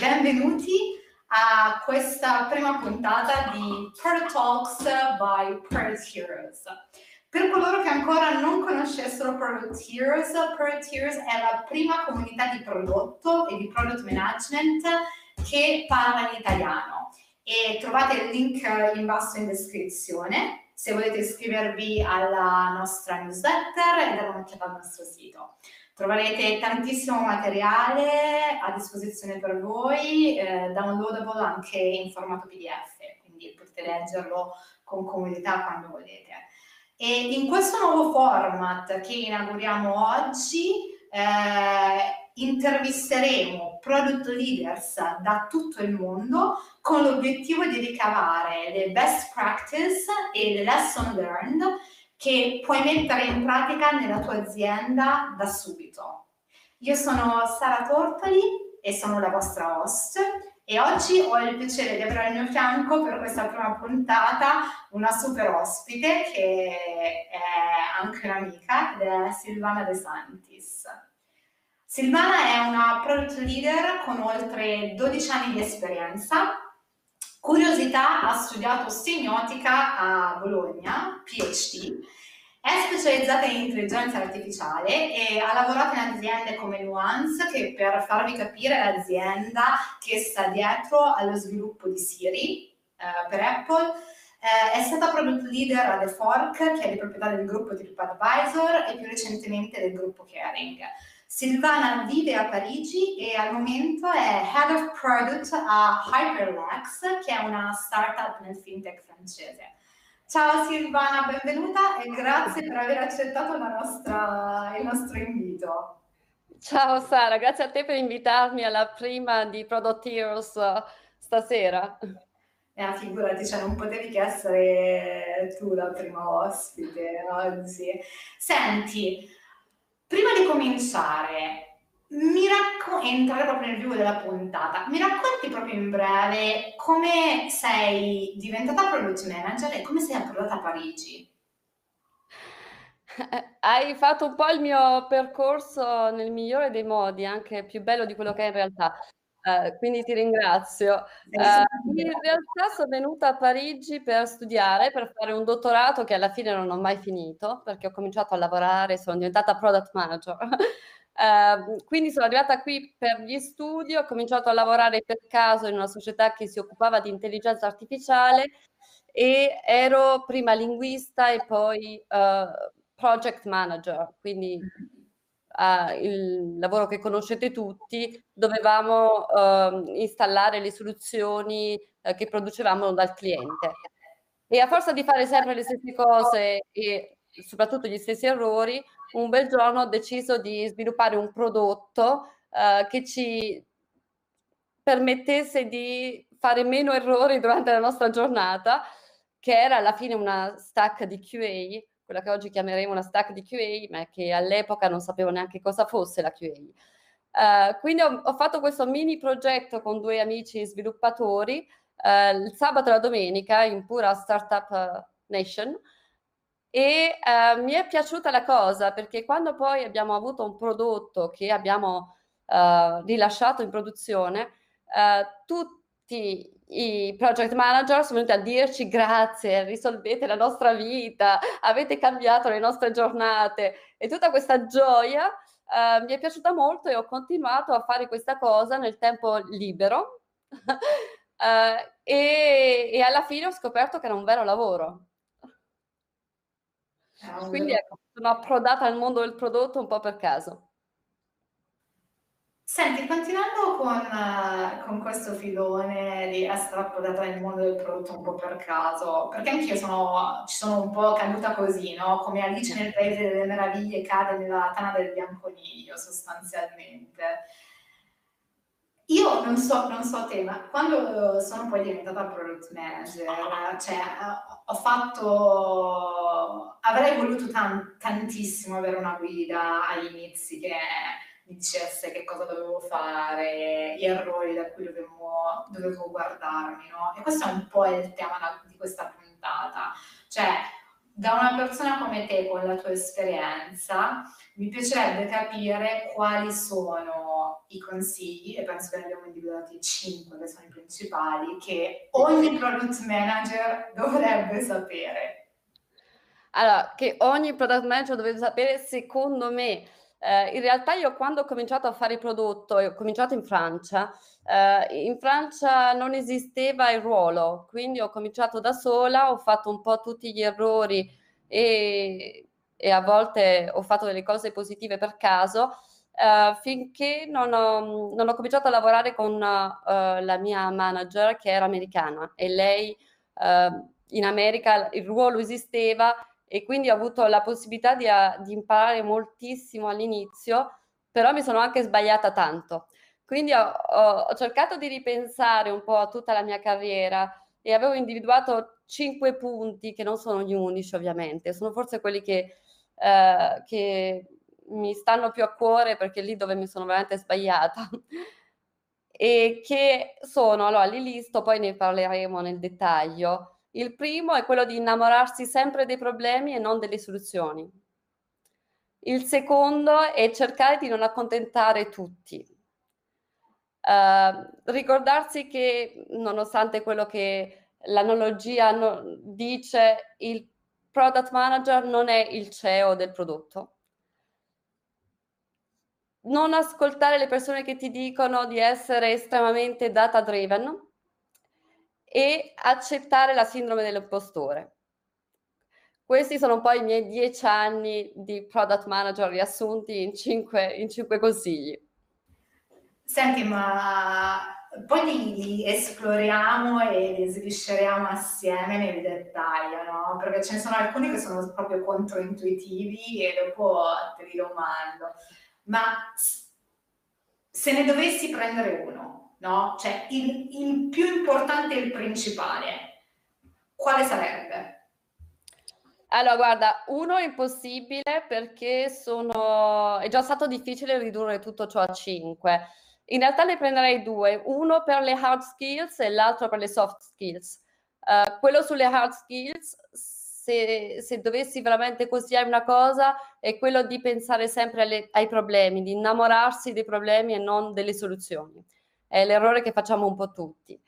benvenuti a questa prima puntata di Product Talks by Product Heroes. Per coloro che ancora non conoscessero Product Heroes, Product Heroes è la prima comunità di prodotto e di product management che parla in italiano e trovate il link in basso in descrizione se volete iscrivervi alla nostra newsletter e dare un'occhiata al nostro sito. Troverete tantissimo materiale a disposizione per voi, eh, downloadable anche in formato PDF, quindi potete leggerlo con comodità quando volete. E in questo nuovo format che inauguriamo oggi, eh, intervisteremo product leaders da tutto il mondo con l'obiettivo di ricavare le best practice e le lesson learned che puoi mettere in pratica nella tua azienda da subito. Io sono Sara Tortoli e sono la vostra host e oggi ho il piacere di avere al mio fianco per questa prima puntata una super ospite che è anche un'amica ed è Silvana De Santis. Silvana è una product leader con oltre 12 anni di esperienza Curiosità ha studiato semiotica a Bologna, PhD, è specializzata in intelligenza artificiale e ha lavorato in aziende come Nuance, che per farvi capire è l'azienda che sta dietro allo sviluppo di Siri eh, per Apple. Eh, è stata product leader a The Fork, che è di proprietà del gruppo TripAdvisor e più recentemente del gruppo Caring. Silvana vive a Parigi e al momento è Head of Product a Hyperlex, che è una startup nel fintech francese. Ciao Silvana, benvenuta e grazie per aver accettato nostra, il nostro invito. Ciao Sara, grazie a te per invitarmi alla prima di Product Heroes uh, stasera. Eh, figurati, cioè non potevi che essere tu la prima ospite oggi. Senti, Prima di cominciare, mi racco- entrare proprio nel vivo della puntata, mi racconti proprio in breve come sei diventata product manager e come sei approdata a Parigi? Hai fatto un po' il mio percorso nel migliore dei modi, anche più bello di quello che è in realtà. Uh, quindi ti ringrazio. Uh, in realtà sono venuta a Parigi per studiare, per fare un dottorato che alla fine non ho mai finito, perché ho cominciato a lavorare, sono diventata product manager. uh, quindi sono arrivata qui per gli studi, ho cominciato a lavorare per caso in una società che si occupava di intelligenza artificiale e ero prima linguista e poi project manager, quindi uh, il lavoro che conoscete tutti, dovevamo uh, installare le soluzioni uh, che producevamo dal cliente. E a forza di fare sempre le stesse cose e soprattutto gli stessi errori, un bel giorno ho deciso di sviluppare un prodotto eh, che ci permettesse di fare meno errori durante la nostra giornata, che era alla fine una stack di QA quella che oggi chiameremo una stack di QA, ma che all'epoca non sapevo neanche cosa fosse la QA. Uh, eh, quindi ho, ho, fatto questo mini progetto con due amici sviluppatori uh, il sabato e la domenica in pura startup uh, nation e mi è piaciuta la cosa perché quando poi abbiamo avuto un prodotto che abbiamo rilasciato in produzione, tutti i project manager sono venuti a dirci grazie, risolvete la nostra vita, avete cambiato le nostre giornate e tutta questa gioia uh, mi è piaciuta molto e ho continuato a fare questa cosa nel tempo libero uh, e, e, alla fine ho scoperto che era un vero lavoro. Quindi ecco, sono approdata al mondo del prodotto un po' per caso. Senti, continuando con, uh, con questo filone di essere approdata nel mondo del prodotto un po' per caso, perché anch'io sono, ci sono un po' caduta così, no? Come Alice nel Paese delle Meraviglie cade nella tana del bianconiglio, sostanzialmente. Io non so, non so te, ma quando sono poi diventata product manager, cioè ho fatto, avrei voluto tan- tantissimo avere una guida agli inizi che mi dicesse che cosa dovevo fare, gli errori da cui dovevo, dovevo guardarmi, no? E questo è un po' il tema di questa puntata. Cioè, da una persona come te, con la tua esperienza, mi piacerebbe capire quali sono i consigli, e penso che ne abbiamo individuati cinque che sono i principali, che ogni product manager dovrebbe sapere. Allora, che ogni product manager dovrebbe sapere, secondo me, eh, in realtà io quando ho cominciato a fare il prodotto, ho cominciato in Francia, eh, in Francia non esisteva il ruolo, quindi ho cominciato da sola, ho fatto un po' tutti gli errori e, e a volte ho fatto delle cose positive per caso, eh, finché non ho, non ho, cominciato a lavorare con uh, la mia manager che era americana e lei uh, in America il ruolo esisteva e quindi ho avuto la possibilità di, di imparare moltissimo all'inizio, però mi sono anche sbagliata tanto. Quindi ho, ho, ho, cercato di ripensare un po' a tutta la mia carriera e avevo individuato cinque punti che non sono gli unici ovviamente, sono forse quelli che, eh, che mi stanno più a cuore perché lì dove mi sono veramente sbagliata. e che sono, allora li listo, poi ne parleremo nel dettaglio. Il primo è quello di innamorarsi sempre dei problemi e non delle soluzioni. Il secondo è cercare di non accontentare tutti. Uh, ricordarsi che nonostante quello che l'analogia no, dice, il product manager non è il CEO del prodotto. Non ascoltare le persone che ti dicono di essere estremamente data driven e accettare la sindrome dell'impostore. Questi sono poi i miei dieci anni di product manager riassunti in cinque, in cinque consigli. Senti, ma poi li, li, esploriamo e li svisceriamo assieme nel dettaglio, no? Perché ce ne sono alcuni che sono proprio controintuitivi e dopo te li domando. Ma se ne dovessi prendere uno, no? Cioè il, il più importante e il principale, quale sarebbe? Allora, guarda, uno è impossibile perché sono... è già stato difficile ridurre tutto ciò a 5. In realtà ne prenderei due, uno per le hard skills e l'altro per le soft skills. Uh, quello sulle hard skills, se, se, dovessi veramente consigliare una cosa, è quello di pensare sempre alle, ai problemi, di innamorarsi dei problemi e non delle soluzioni è l'errore che facciamo un po' tutti.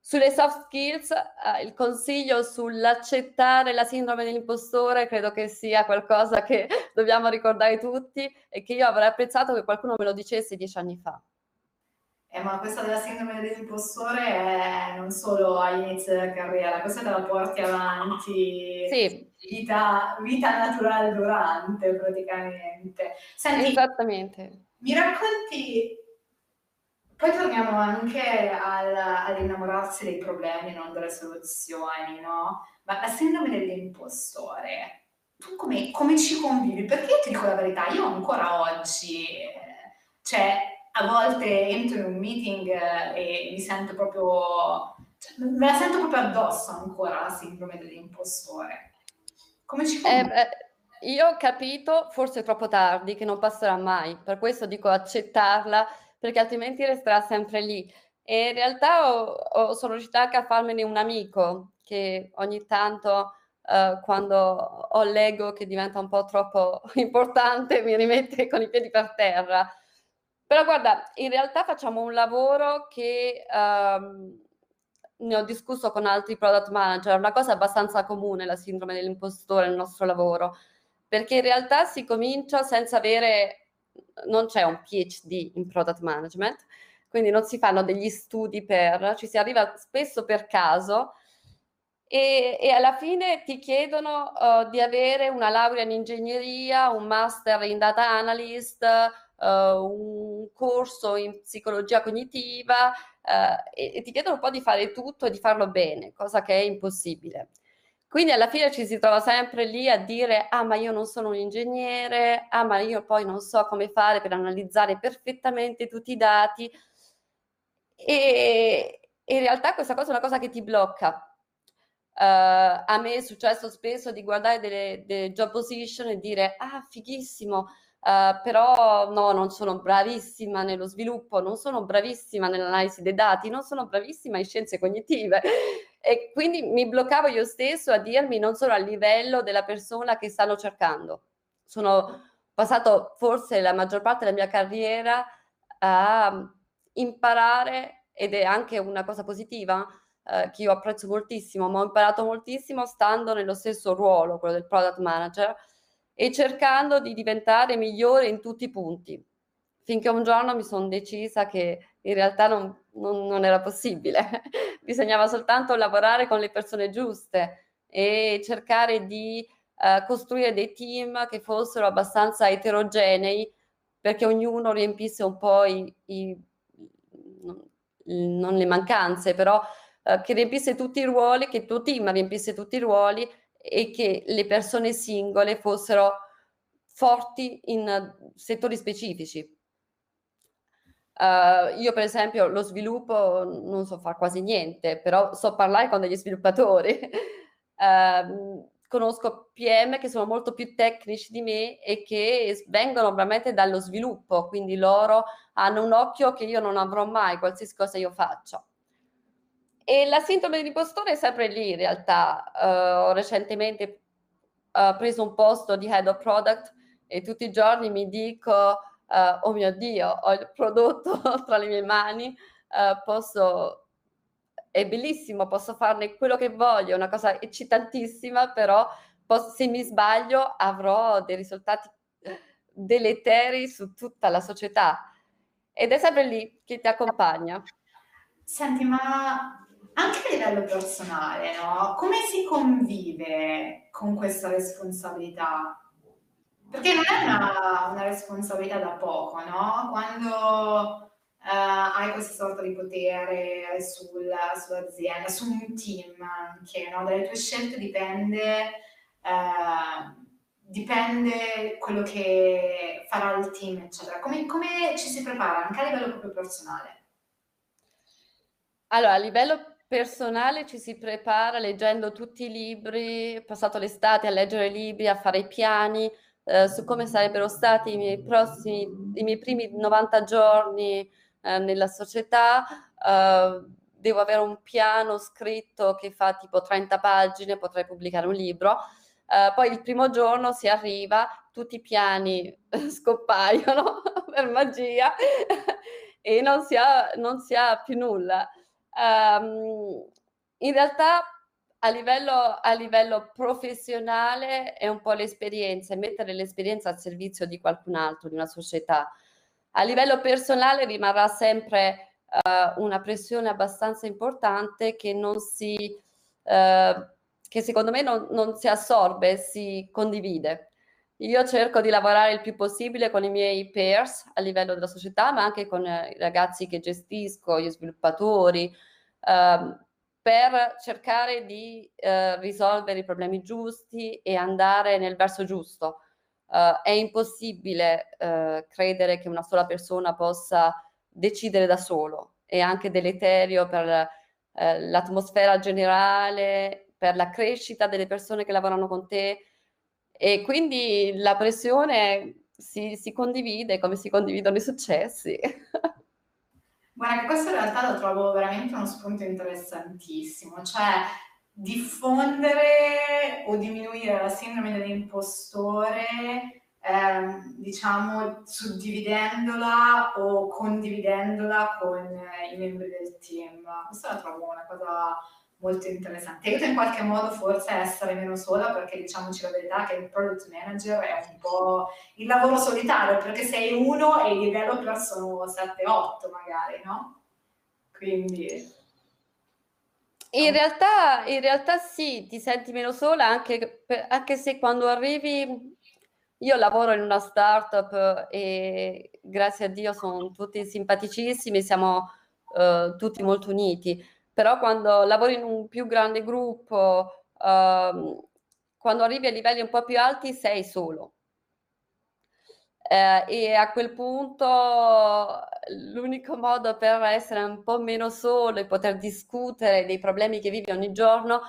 Sulle soft skills, eh, il consiglio sull'accettare la sindrome dell'impostore credo che sia qualcosa che dobbiamo ricordare tutti e che io avrei apprezzato che qualcuno me lo dicesse dieci anni fa. Eh, ma questa della sindrome dell'impostore è non solo all'inizio della carriera, questa te la porti avanti sì. vita, vita naturale durante praticamente. Senti, Esattamente. Mi racconti poi torniamo anche al, all'innamorarsi dei problemi, non delle soluzioni, no? Ma la sindrome dell'impostore, tu come, come ci convivi? Perché io ti dico la verità, io ancora oggi, cioè, a volte entro in un meeting e mi sento proprio, cioè, me la sento proprio addosso ancora la sindrome dell'impostore. Come ci convivi? Eh, io ho capito, forse troppo tardi, che non passerà mai, per questo dico accettarla perché altrimenti resterà sempre lì. E in realtà ho, ho, sono riuscita anche a farmene un amico che ogni tanto uh, quando ho l'ego che diventa un po' troppo importante mi rimette con i piedi per terra. Però guarda, in realtà facciamo un lavoro che um, ne ho discusso con altri product manager, è una cosa abbastanza comune la sindrome dell'impostore nel nostro lavoro, perché in realtà si comincia senza avere non c'è un PhD in product management, quindi non si fanno degli studi per, ci si arriva spesso per caso e, e alla fine ti chiedono uh, di avere una laurea in ingegneria, un master in data analyst, uh, un corso in psicologia cognitiva uh, e, e ti chiedono un po' di fare tutto e di farlo bene, cosa che è impossibile. Quindi alla fine ci si trova sempre lì a dire, ah ma io non sono un ingegnere, ah ma io poi non so come fare per analizzare perfettamente tutti i dati. E, in realtà questa cosa è una cosa che ti blocca. Uh, a me è successo spesso di guardare delle, delle job position e dire, ah fighissimo, uh, però no, non sono bravissima nello sviluppo, non sono bravissima nell'analisi dei dati, non sono bravissima in scienze cognitive. e quindi mi bloccavo io stesso a dirmi non solo a livello della persona che stanno cercando. Sono passato forse la maggior parte della mia carriera a imparare, ed è anche una cosa positiva, eh, che io apprezzo moltissimo, ma ho imparato moltissimo stando nello stesso ruolo, quello del product manager, e cercando di diventare migliore in tutti i punti, finché un giorno mi sono decisa che in realtà non, non, non era possibile, bisognava soltanto lavorare con le persone giuste e cercare di uh, costruire dei team che fossero abbastanza eterogenei perché ognuno riempisse un po' i, i non le mancanze, però uh, che riempisse tutti i ruoli, che il tuo team riempisse tutti i ruoli e che le persone singole fossero forti in settori specifici. Uh, io per esempio lo sviluppo non so fare quasi niente, però so parlare con degli sviluppatori. uh, conosco PM che sono molto più tecnici di me e che vengono veramente dallo sviluppo, quindi loro hanno un occhio che io non avrò mai, qualsiasi cosa io faccia. E la sindrome dell'impostore è sempre lì in realtà. Uh, ho recentemente uh, preso un posto di head of product e tutti i giorni mi dico, uh, oh mio Dio, ho il prodotto tra le mie mani, posso, è bellissimo, posso farne quello che voglio, è una cosa eccitantissima, però posso, se mi sbaglio avrò dei risultati deleteri su tutta la società. Ed è sempre lì che ti accompagna. Senti, ma anche a livello personale, no? Come si convive con questa responsabilità? Perché non è una, una responsabilità da poco, no? Quando uh, hai questa sorta di potere sul, sull'azienda, su un team anche, no? Dalle tue scelte dipende, uh, dipende quello che farà il team, eccetera. Come, come ci si prepara anche a livello proprio personale? Allora, a livello personale ci si prepara leggendo tutti i libri, passato l'estate a leggere libri, a fare i piani eh, su come sarebbero stati i miei prossimi, i miei primi 90 giorni eh, nella società. Eh, devo avere un piano scritto che fa tipo 30 pagine, potrei pubblicare un libro. Uh, poi il primo giorno si arriva, tutti i piani scompaiono per magia e non si ha, non si ha più nulla. Um, in realtà a livello, a livello, professionale è un po' l'esperienza, mettere l'esperienza al servizio di qualcun altro, di una società. A livello personale rimarrà sempre uh, una pressione abbastanza importante che non si, uh, che secondo me non, non si assorbe, si condivide. Io cerco di lavorare il più possibile con i miei peers a livello della società, ma anche con i ragazzi che gestisco, gli sviluppatori, ehm, per cercare di eh, risolvere i problemi giusti e andare nel verso giusto. Uh, è impossibile uh, credere che una sola persona possa decidere da solo, è anche deleterio per uh, l'atmosfera generale, per la crescita delle persone che lavorano con te e quindi la pressione si, si condivide come si condividono i successi. Guarda, questo in realtà lo trovo veramente uno spunto interessantissimo, cioè diffondere o diminuire la sindrome dell'impostore, ehm, diciamo, suddividendola o condividendola con i membri del team. Questa la trovo una cosa molto interessante. Aiuta in qualche modo forse a essere meno sola perché diciamoci la verità che il product manager è un po' il lavoro solitario perché sei uno e i developer sono 7-8 magari, no? Quindi... In realtà, in realtà sì, ti senti meno sola anche, anche se quando arrivi io lavoro in una startup e grazie a Dio sono tutti simpaticissimi, siamo uh, tutti molto uniti però quando lavori in un più grande gruppo, uh, quando arrivi a livelli un po' più alti sei solo. Eh, e a quel punto l'unico modo per essere un po' meno solo e poter discutere dei problemi che vivi ogni giorno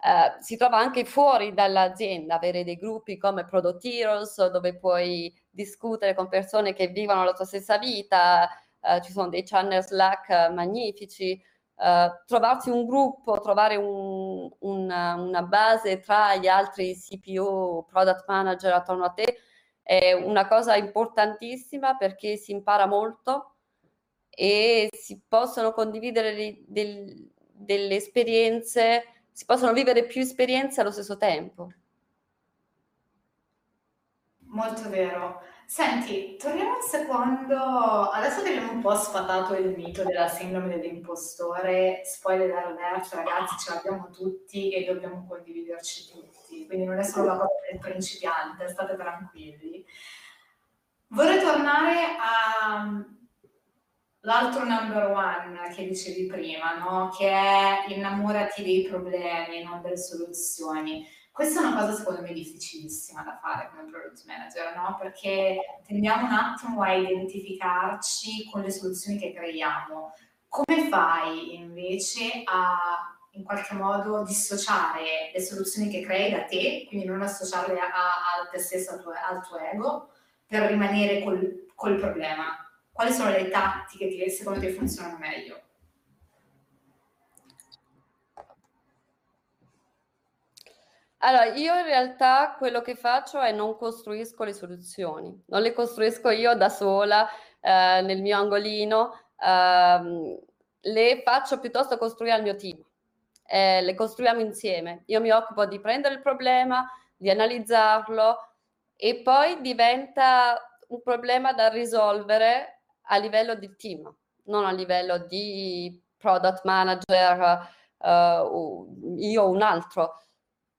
eh, si trova anche fuori dall'azienda, avere dei gruppi come Product Heroes dove puoi discutere con persone che vivono la tua stessa vita, eh, ci sono dei channel Slack magnifici uh, trovarsi un gruppo, trovare un, una, una, base tra gli altri CPO, product manager attorno a te, è una cosa importantissima perché si impara molto e si possono condividere del, delle esperienze, si possono vivere più esperienze allo stesso tempo. Molto vero. Senti, torniamo un secondo. Adesso che abbiamo un po' sfatato il mito della sindrome dell'impostore, spoiler alert, ragazzi, ce l'abbiamo tutti e dobbiamo condividerci tutti. Quindi non è solo la cosa del principiante, state tranquilli. Vorrei tornare all'altro number one che dicevi prima, no? Che è innamorati dei problemi, non delle soluzioni questa è una cosa secondo me difficilissima da fare come product manager, no? Perché tendiamo un attimo a identificarci con le soluzioni che creiamo. Come fai invece a in qualche modo dissociare le soluzioni che crei da te, quindi non associarle a, a te stesso, al tuo, al tuo, ego, per rimanere col, col problema? Quali sono le tattiche che secondo te funzionano meglio? Allora, io in realtà quello che faccio è non costruisco le soluzioni, non le costruisco io da sola eh, nel mio angolino, ehm, le faccio piuttosto costruire al mio team, eh, le costruiamo insieme. Io mi occupo di prendere il problema, di analizzarlo e poi diventa un problema da risolvere a livello di team, non a livello di product manager, uh, io o un altro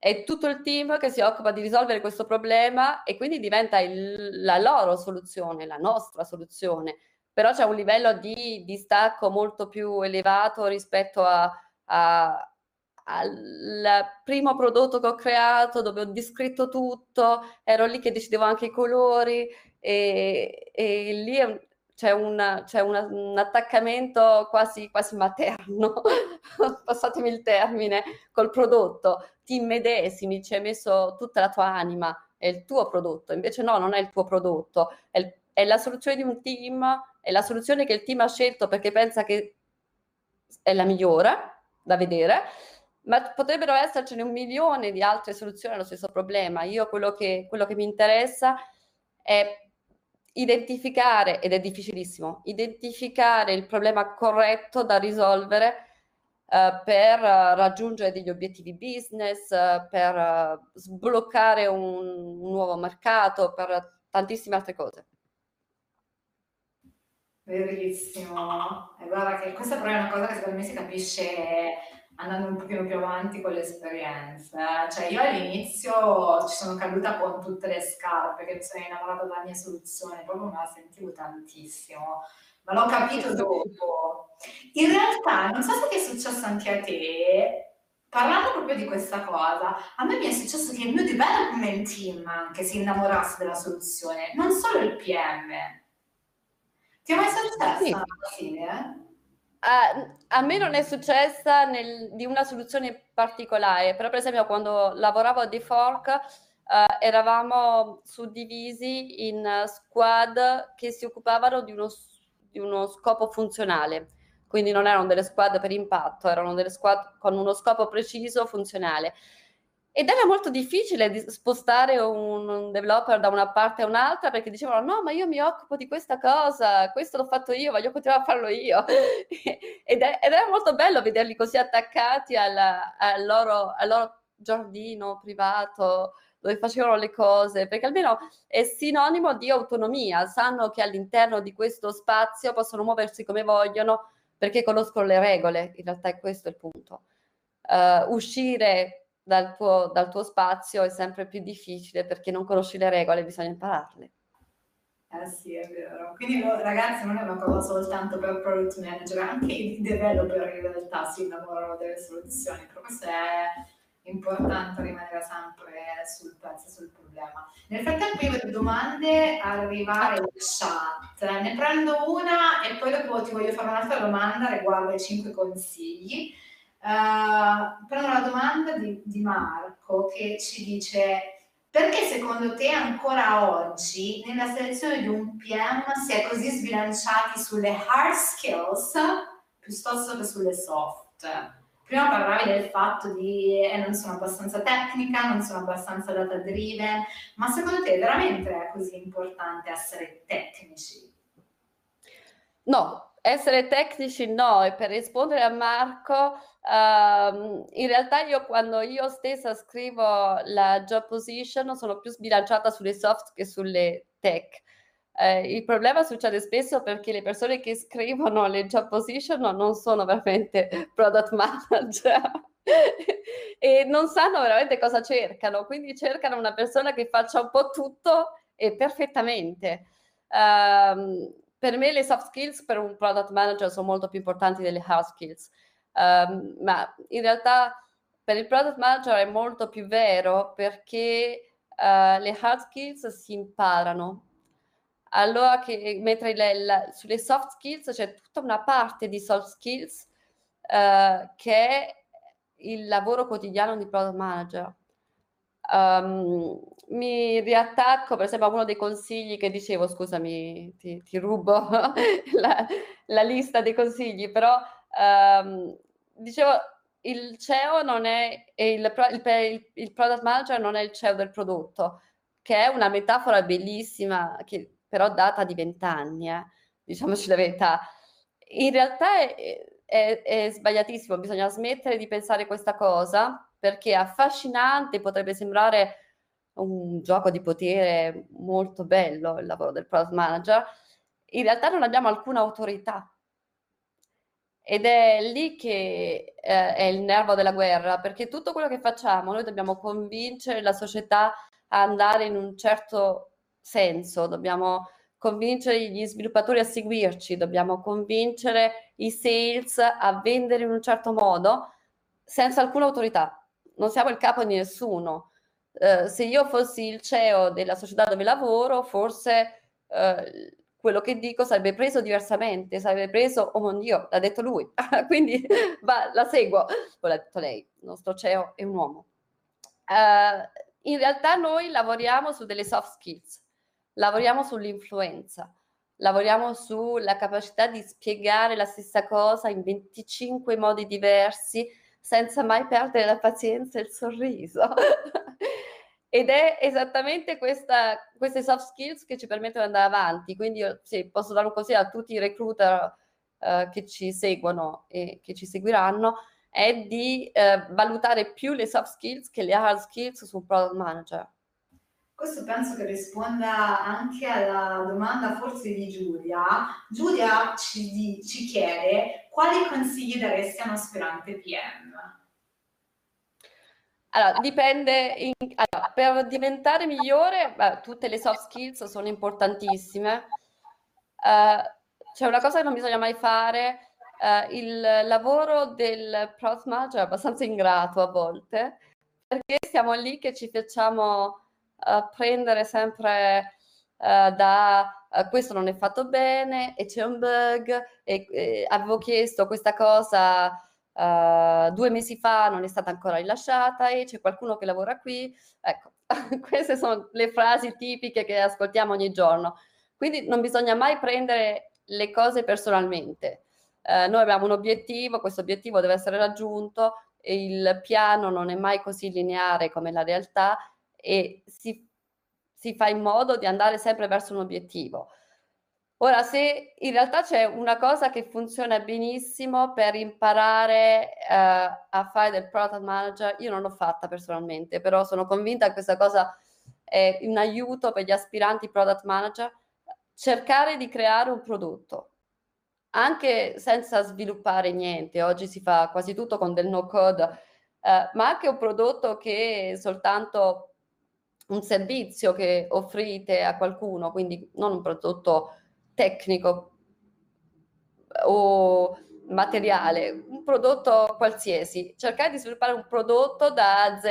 è tutto il team che si occupa di risolvere questo problema e quindi diventa il, la loro soluzione, la nostra soluzione. Però c'è un livello di distacco molto più elevato rispetto al primo prodotto che ho creato dove ho descritto tutto, ero lì che decidevo anche i colori e, e lì è, c'è, un, c'è una, un attaccamento quasi, quasi materno, passatemi il termine, col prodotto, ti immedesimi, ci hai messo tutta la tua anima, è il tuo prodotto, invece no, non è il tuo prodotto, è, il, è la soluzione di un team, è la soluzione che il team ha scelto perché pensa che è la migliore da vedere, ma potrebbero essercene un milione di altre soluzioni allo stesso problema. Io quello che, quello che mi interessa è identificare, ed è difficilissimo, identificare il problema corretto da risolvere uh, per uh, raggiungere degli obiettivi business, uh, per sbloccare un, un, nuovo mercato, per tantissime altre cose. Verissimo. E guarda che questa però è una cosa che secondo me si capisce andando un pochino più avanti con l'esperienza. Cioè io all'inizio ci sono caduta con tutte le scarpe, che mi sono innamorata della mia soluzione, proprio me la sentivo tantissimo, ma l'ho capito dopo. In realtà, non so se ti è successo anche a te, parlando proprio di questa cosa, a me mi è successo che il mio development team anche si innamorasse della soluzione, non solo il PM. Ti è mai successo sì. alla fine? A, a, me non è successa nel, di una soluzione particolare, però per esempio quando lavoravo a DeFork uh, eravamo suddivisi in squad che si occupavano di uno, di uno scopo funzionale, quindi non erano delle squad per impatto, erano delle squad con uno scopo preciso funzionale. Ed era molto difficile spostare un, un, developer da una parte a un'altra perché dicevano no, ma io mi occupo di questa cosa, questo l'ho fatto io, voglio continuare a farlo io. ed, è, ed, era molto bello vederli così attaccati alla, al, loro, al loro giardino privato dove facevano le cose, perché almeno è sinonimo di autonomia, sanno che all'interno di questo spazio possono muoversi come vogliono perché conoscono le regole, in realtà è questo il punto. Uh, uscire dal tuo, dal tuo spazio è sempre più difficile perché non conosci le regole, bisogna impararle. Eh sì, è vero. Quindi ragazzi non è una cosa soltanto per product manager, anche i developer in realtà si innamorano delle soluzioni, però questo è importante rimanere sempre sul pezzo, sul problema. Nel frattempo io vedo domande arrivare in chat, ne prendo una e poi dopo ti voglio fare un'altra domanda riguardo ai cinque consigli. Uh, prendo la domanda di, di Marco che ci dice perché secondo te ancora oggi nella selezione di un PM si è così sbilanciati sulle hard skills piuttosto che sulle soft. Prima parlavi del fatto di eh, non sono abbastanza tecnica, non sono abbastanza data driven, ma secondo te veramente è così importante essere tecnici? No, essere tecnici no, e per rispondere a Marco, uh, in realtà io quando io stessa scrivo la job position sono più sbilanciata sulle soft che sulle tech. Eh, il problema succede spesso perché le persone che scrivono le job position non sono veramente product manager e non sanno veramente cosa cercano, quindi cercano una persona che faccia un po' tutto e perfettamente. Um, per me le soft skills per un product manager sono molto più importanti delle hard skills, um, ma in realtà per il product manager è molto più vero perché uh, le hard skills si imparano. Allora che mentre le, la, sulle soft skills c'è tutta una parte di soft skills uh, che è il lavoro quotidiano di product manager. Um, mi riattacco per esempio a uno dei consigli che dicevo, scusami, ti, ti rubo la, la, lista dei consigli, però um, dicevo il CEO non è il, il, il, product manager non è il CEO del prodotto, che è una metafora bellissima, che però data di vent'anni, eh, diciamoci la verità. In realtà è, è, è sbagliatissimo, bisogna smettere di pensare questa cosa perché è affascinante, potrebbe sembrare un gioco di potere molto bello il lavoro del product manager, in realtà non abbiamo alcuna autorità. Ed è lì che eh, è il nervo della guerra, perché tutto quello che facciamo noi dobbiamo convincere la società a andare in un certo senso, dobbiamo convincere gli sviluppatori a seguirci, dobbiamo convincere i sales a vendere in un certo modo senza alcuna autorità non siamo il capo di nessuno. Uh, se io fossi il CEO della società dove lavoro, forse uh, quello che dico sarebbe preso diversamente, sarebbe preso, oh mio Dio, l'ha detto lui, quindi va, la seguo. Poi l'ha detto lei, il nostro CEO è un uomo. Uh, in realtà noi lavoriamo su delle soft skills, lavoriamo sull'influenza, lavoriamo sulla capacità di spiegare la stessa cosa in 25 modi diversi senza mai perdere la pazienza e il sorriso. Ed è esattamente questa, queste soft skills che ci permettono di andare avanti. Quindi io sì, posso dare un consiglio a tutti i recruiter uh, che ci seguono e che ci seguiranno, è di uh, valutare più le soft skills che le hard skills sul product manager. Questo penso che risponda anche alla domanda forse di Giulia. Giulia ci, ci chiede quali consigli daresti a un aspirante PM? Allora, dipende, in, allora, per diventare migliore, beh, tutte le soft skills sono importantissime. Uh, c'è una cosa che non bisogna mai fare, uh, il lavoro del product manager è abbastanza ingrato a volte, perché siamo lì che ci facciamo uh, prendere sempre da questo non è fatto bene e c'è un bug e, e avevo chiesto questa cosa due mesi fa, non è stata ancora rilasciata e c'è qualcuno che lavora qui. Ecco, queste sono le frasi tipiche che ascoltiamo ogni giorno. Quindi non bisogna mai prendere le cose personalmente. Uh, noi abbiamo un obiettivo, questo obiettivo deve essere raggiunto, il piano non è mai così lineare come la realtà e si, si fa in modo di andare sempre verso un obiettivo. Ora, se in realtà c'è una cosa che funziona benissimo per imparare eh, a fare del product manager, io non l'ho fatta personalmente, però sono convinta che questa cosa è un aiuto per gli aspiranti product manager, cercare di creare un prodotto, anche senza sviluppare niente. Oggi si fa quasi tutto con del no code, eh, ma anche un prodotto che soltanto un servizio che offrite a qualcuno, quindi non un prodotto tecnico o materiale, un prodotto qualsiasi, cercare di sviluppare un prodotto da A a Z,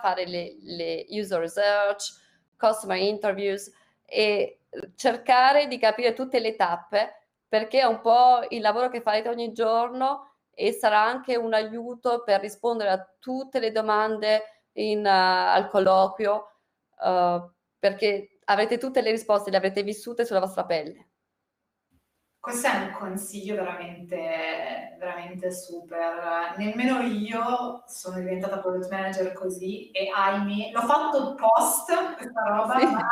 fare le, le user research, customer interviews e cercare di capire tutte le tappe perché è un po' il lavoro che farete ogni giorno e sarà anche un aiuto per rispondere a tutte le domande in, uh, al colloquio uh, perché avrete tutte le risposte, le avrete vissute sulla vostra pelle. Questo è un consiglio veramente, veramente super. Nemmeno io sono diventata product manager così e ahimè, l'ho fatto post questa roba, sì, ma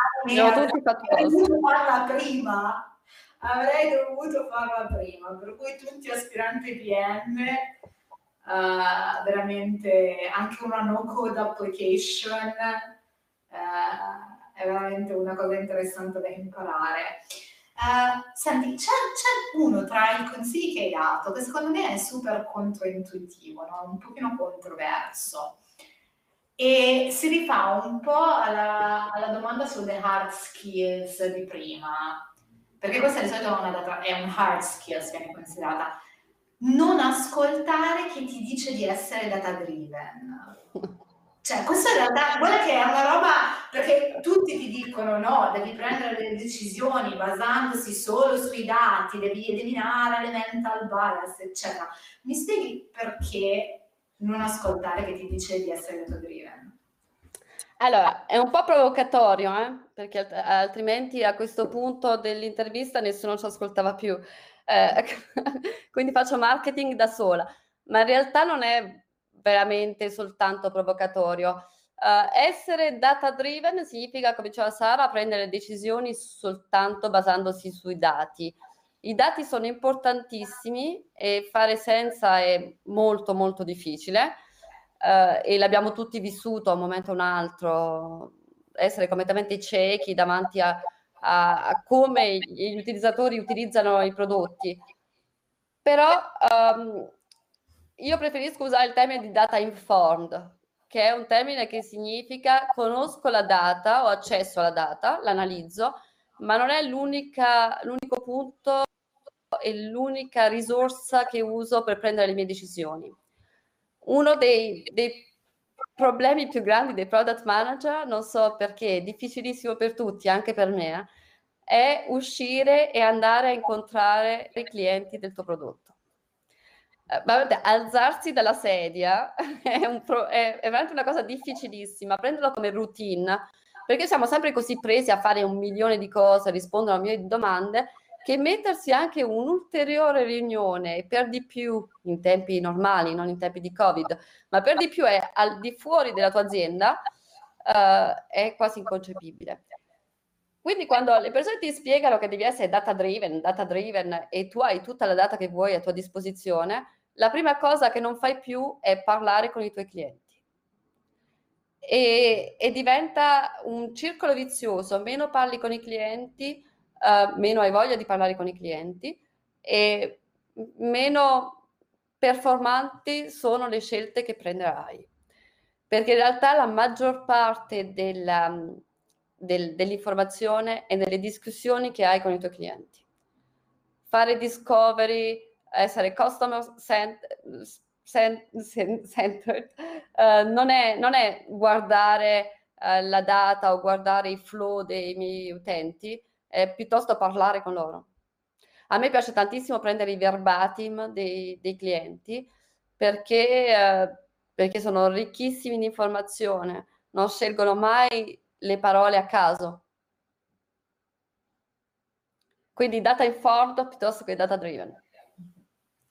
avrei dovuto farla prima. Avrei dovuto farla prima, per cui tutti aspiranti PM, uh, veramente anche una no-code application uh, è veramente una cosa interessante da imparare. Uh, senti, c'è, c'è, uno tra i consigli che hai dato che secondo me è super controintuitivo, no? un pochino controverso e si rifà un po' alla, alla, domanda sulle hard skills di prima, perché questa di solito è, una è un hard skills viene considerata. Non ascoltare chi ti dice di essere data driven. Cioè, questo in realtà, guarda che è una roba, perché tutti ti dicono no, devi prendere delle decisioni basandosi solo sui dati, devi eliminare le mental bias, eccetera. Mi spieghi perché non ascoltare che ti dice di essere data driven? Allora, è un po' provocatorio, eh? perché altrimenti a questo punto dell'intervista nessuno ci ascoltava più. Eh, quindi faccio marketing da sola, ma in realtà non è veramente soltanto provocatorio. Uh, essere data driven significa, come diceva Sara, prendere decisioni soltanto basandosi sui dati. I dati sono importantissimi e fare senza è molto molto difficile uh, e l'abbiamo tutti vissuto a un momento o un altro, essere completamente ciechi davanti a, a, a come gli utilizzatori utilizzano i prodotti. Però um, io preferisco usare il termine di data informed, che è un termine che significa conosco la data, ho accesso alla data, l'analizzo, ma non è l'unico punto e l'unica risorsa che uso per prendere le mie decisioni. Uno dei, dei problemi più grandi dei product manager, non so perché, è difficilissimo per tutti, anche per me, è uscire e andare a incontrare i clienti del tuo prodotto. Eh, vabbè, alzarsi dalla sedia è, pro, è, è, veramente una cosa difficilissima, prenderlo come routine, perché siamo sempre così presi a fare un milione di cose, rispondere a un di domande, che mettersi anche un'ulteriore riunione, per di più in tempi normali, non in tempi di Covid, ma per di più è al di fuori della tua azienda, uh, è quasi inconcepibile. Quindi quando le persone ti spiegano che devi essere data driven, data driven e tu hai tutta la data che vuoi a tua disposizione, la prima cosa che non fai più è parlare con i tuoi clienti. E, e diventa un circolo vizioso, meno parli con i clienti, uh, meno hai voglia di parlare con i clienti e meno performanti sono le scelte che prenderai. Perché in realtà la maggior parte della, del, dell'informazione è nelle discussioni che hai con i tuoi clienti. Fare discovery, essere customer centered, uh, non, è, non, è, guardare uh, la data o guardare i flow dei miei utenti, è piuttosto parlare con loro. A me piace tantissimo prendere i verbatim dei, dei clienti perché, uh, perché sono ricchissimi di informazione, non scelgono mai le parole a caso. Quindi data informed piuttosto che data driven.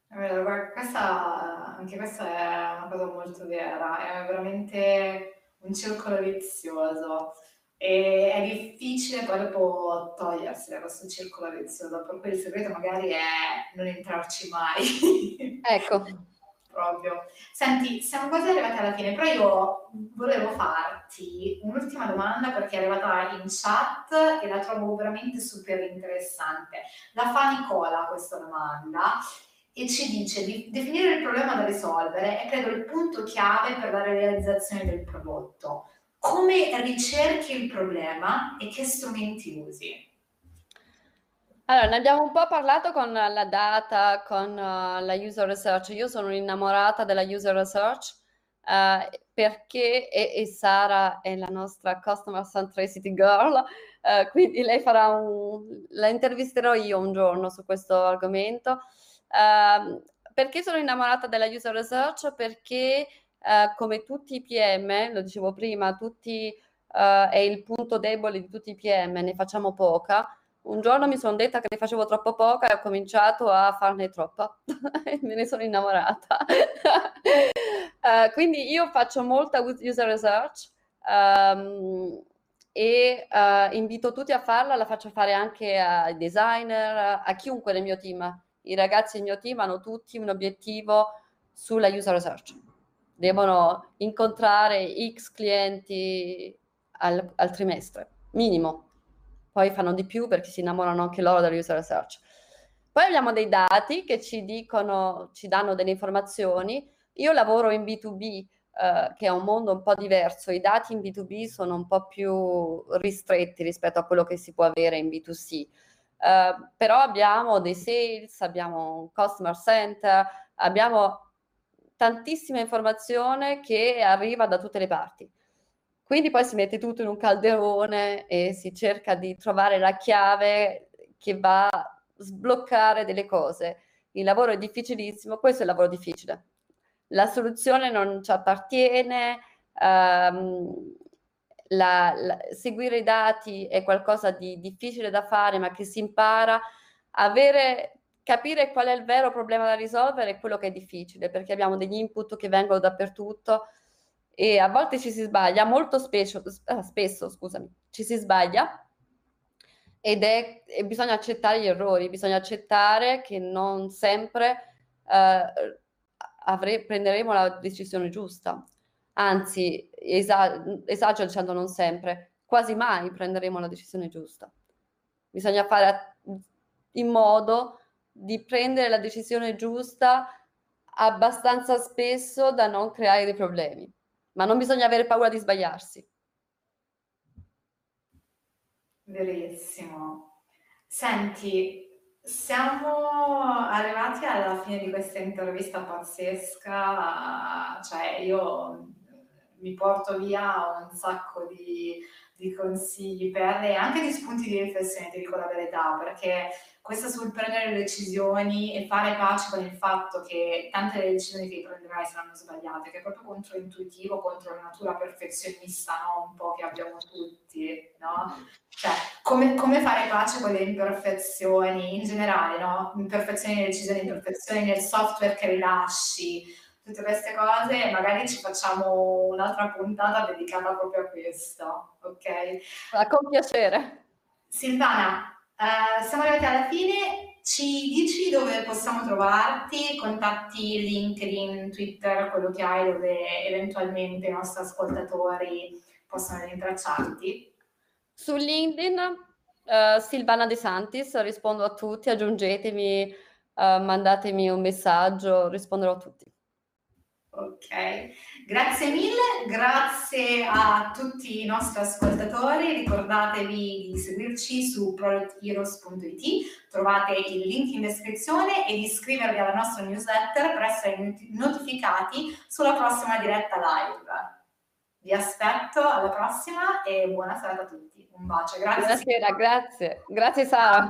Allora, questa, anche questa è una cosa molto vera, è veramente un circolo vizioso e è difficile poi dopo togliersi da questo circolo vizioso, per cui il segreto magari è non entrarci mai. Ecco. Proprio. Senti, siamo quasi arrivati alla fine, però io volevo farti un'ultima domanda perché è arrivata in chat e la trovo veramente super interessante. La fa Nicola questa domanda e ci dice di definire il problema da risolvere è credo il punto chiave per la realizzazione del prodotto. Come ricerchi il problema e che strumenti usi? Allora, ne abbiamo un po' parlato con la data, con uh, la user research. Io sono innamorata della user research uh, perché, e, e, Sara è la nostra customer centricity girl, uh, quindi lei farà un, la intervisterò io un giorno su questo argomento. Uh, perché sono innamorata della user research? Perché come tutti i PM, lo dicevo prima, tutti, è il punto debole di tutti i PM, ne facciamo poca, Un giorno mi sono detta che ne facevo troppo poca e ho cominciato a farne troppa e me ne sono innamorata. uh, quindi io faccio molta user research um, e uh, invito tutti a farla, la faccio fare anche ai designer, a chiunque nel mio team. I ragazzi del mio team hanno tutti un obiettivo sulla user research. Devono incontrare X clienti al, al trimestre, minimo. Poi fanno di più perché si innamorano anche loro della user research. Poi abbiamo dei dati che ci dicono, ci danno delle informazioni. Io lavoro in B2B, eh, che è un mondo un po' diverso. I dati in B2B sono un po' più ristretti rispetto a quello che si può avere in B2C. Eh, però abbiamo dei sales, abbiamo un customer center, abbiamo tantissima informazione che arriva da tutte le parti. Quindi poi si mette tutto in un calderone e si cerca di trovare la chiave che va a sbloccare delle cose. Il lavoro è difficilissimo, questo è il lavoro difficile. La soluzione non ci appartiene, um, la, la, seguire i dati è qualcosa di difficile da fare, ma che si impara. Avere capire qual è il vero problema da risolvere è quello che è difficile, perché abbiamo degli input che vengono dappertutto e a volte ci si sbaglia, molto spesso, eh, spesso scusami, ci si sbaglia ed è, e bisogna accettare gli errori, bisogna accettare che non sempre eh, avre, prenderemo la decisione giusta, anzi esa, esagero dicendo non sempre, quasi mai prenderemo la decisione giusta. Bisogna fare in modo di prendere la decisione giusta abbastanza spesso da non creare dei problemi. Ma non bisogna avere paura di sbagliarsi. Verissimo. Senti, siamo arrivati alla fine di questa intervista pazzesca, cioè io mi porto via un sacco di, di consigli per lei, anche di spunti di riflessione, ti dico la verità, perché questa sul prendere decisioni e fare pace con il fatto che tante delle decisioni che prenderai saranno sbagliate, che è proprio controintuitivo, contro la natura perfezionista, no? Un po' che abbiamo tutti, no? Cioè, come, come fare pace con le imperfezioni in generale, no? Imperfezioni nelle decisioni, imperfezioni nel software che rilasci, tutte queste cose, magari ci facciamo un'altra puntata dedicata proprio a questo, ok? Con piacere. Silvana, Uh, siamo arrivati alla fine, ci dici dove possiamo trovarti, contatti LinkedIn, Twitter, quello che hai dove eventualmente i nostri ascoltatori possono rintracciarti? Su LinkedIn uh, Silvana De Santis, rispondo a tutti, aggiungetemi, uh, mandatemi un messaggio, risponderò a tutti. Ok, grazie mille, grazie a tutti i nostri ascoltatori, ricordatevi di seguirci su productheroes.it, trovate il link in descrizione e di iscrivervi alla nostra newsletter per essere notificati sulla prossima diretta live. Vi aspetto alla prossima e buona serata a tutti. Un bacio, grazie. Buonasera, grazie. Grazie Sara.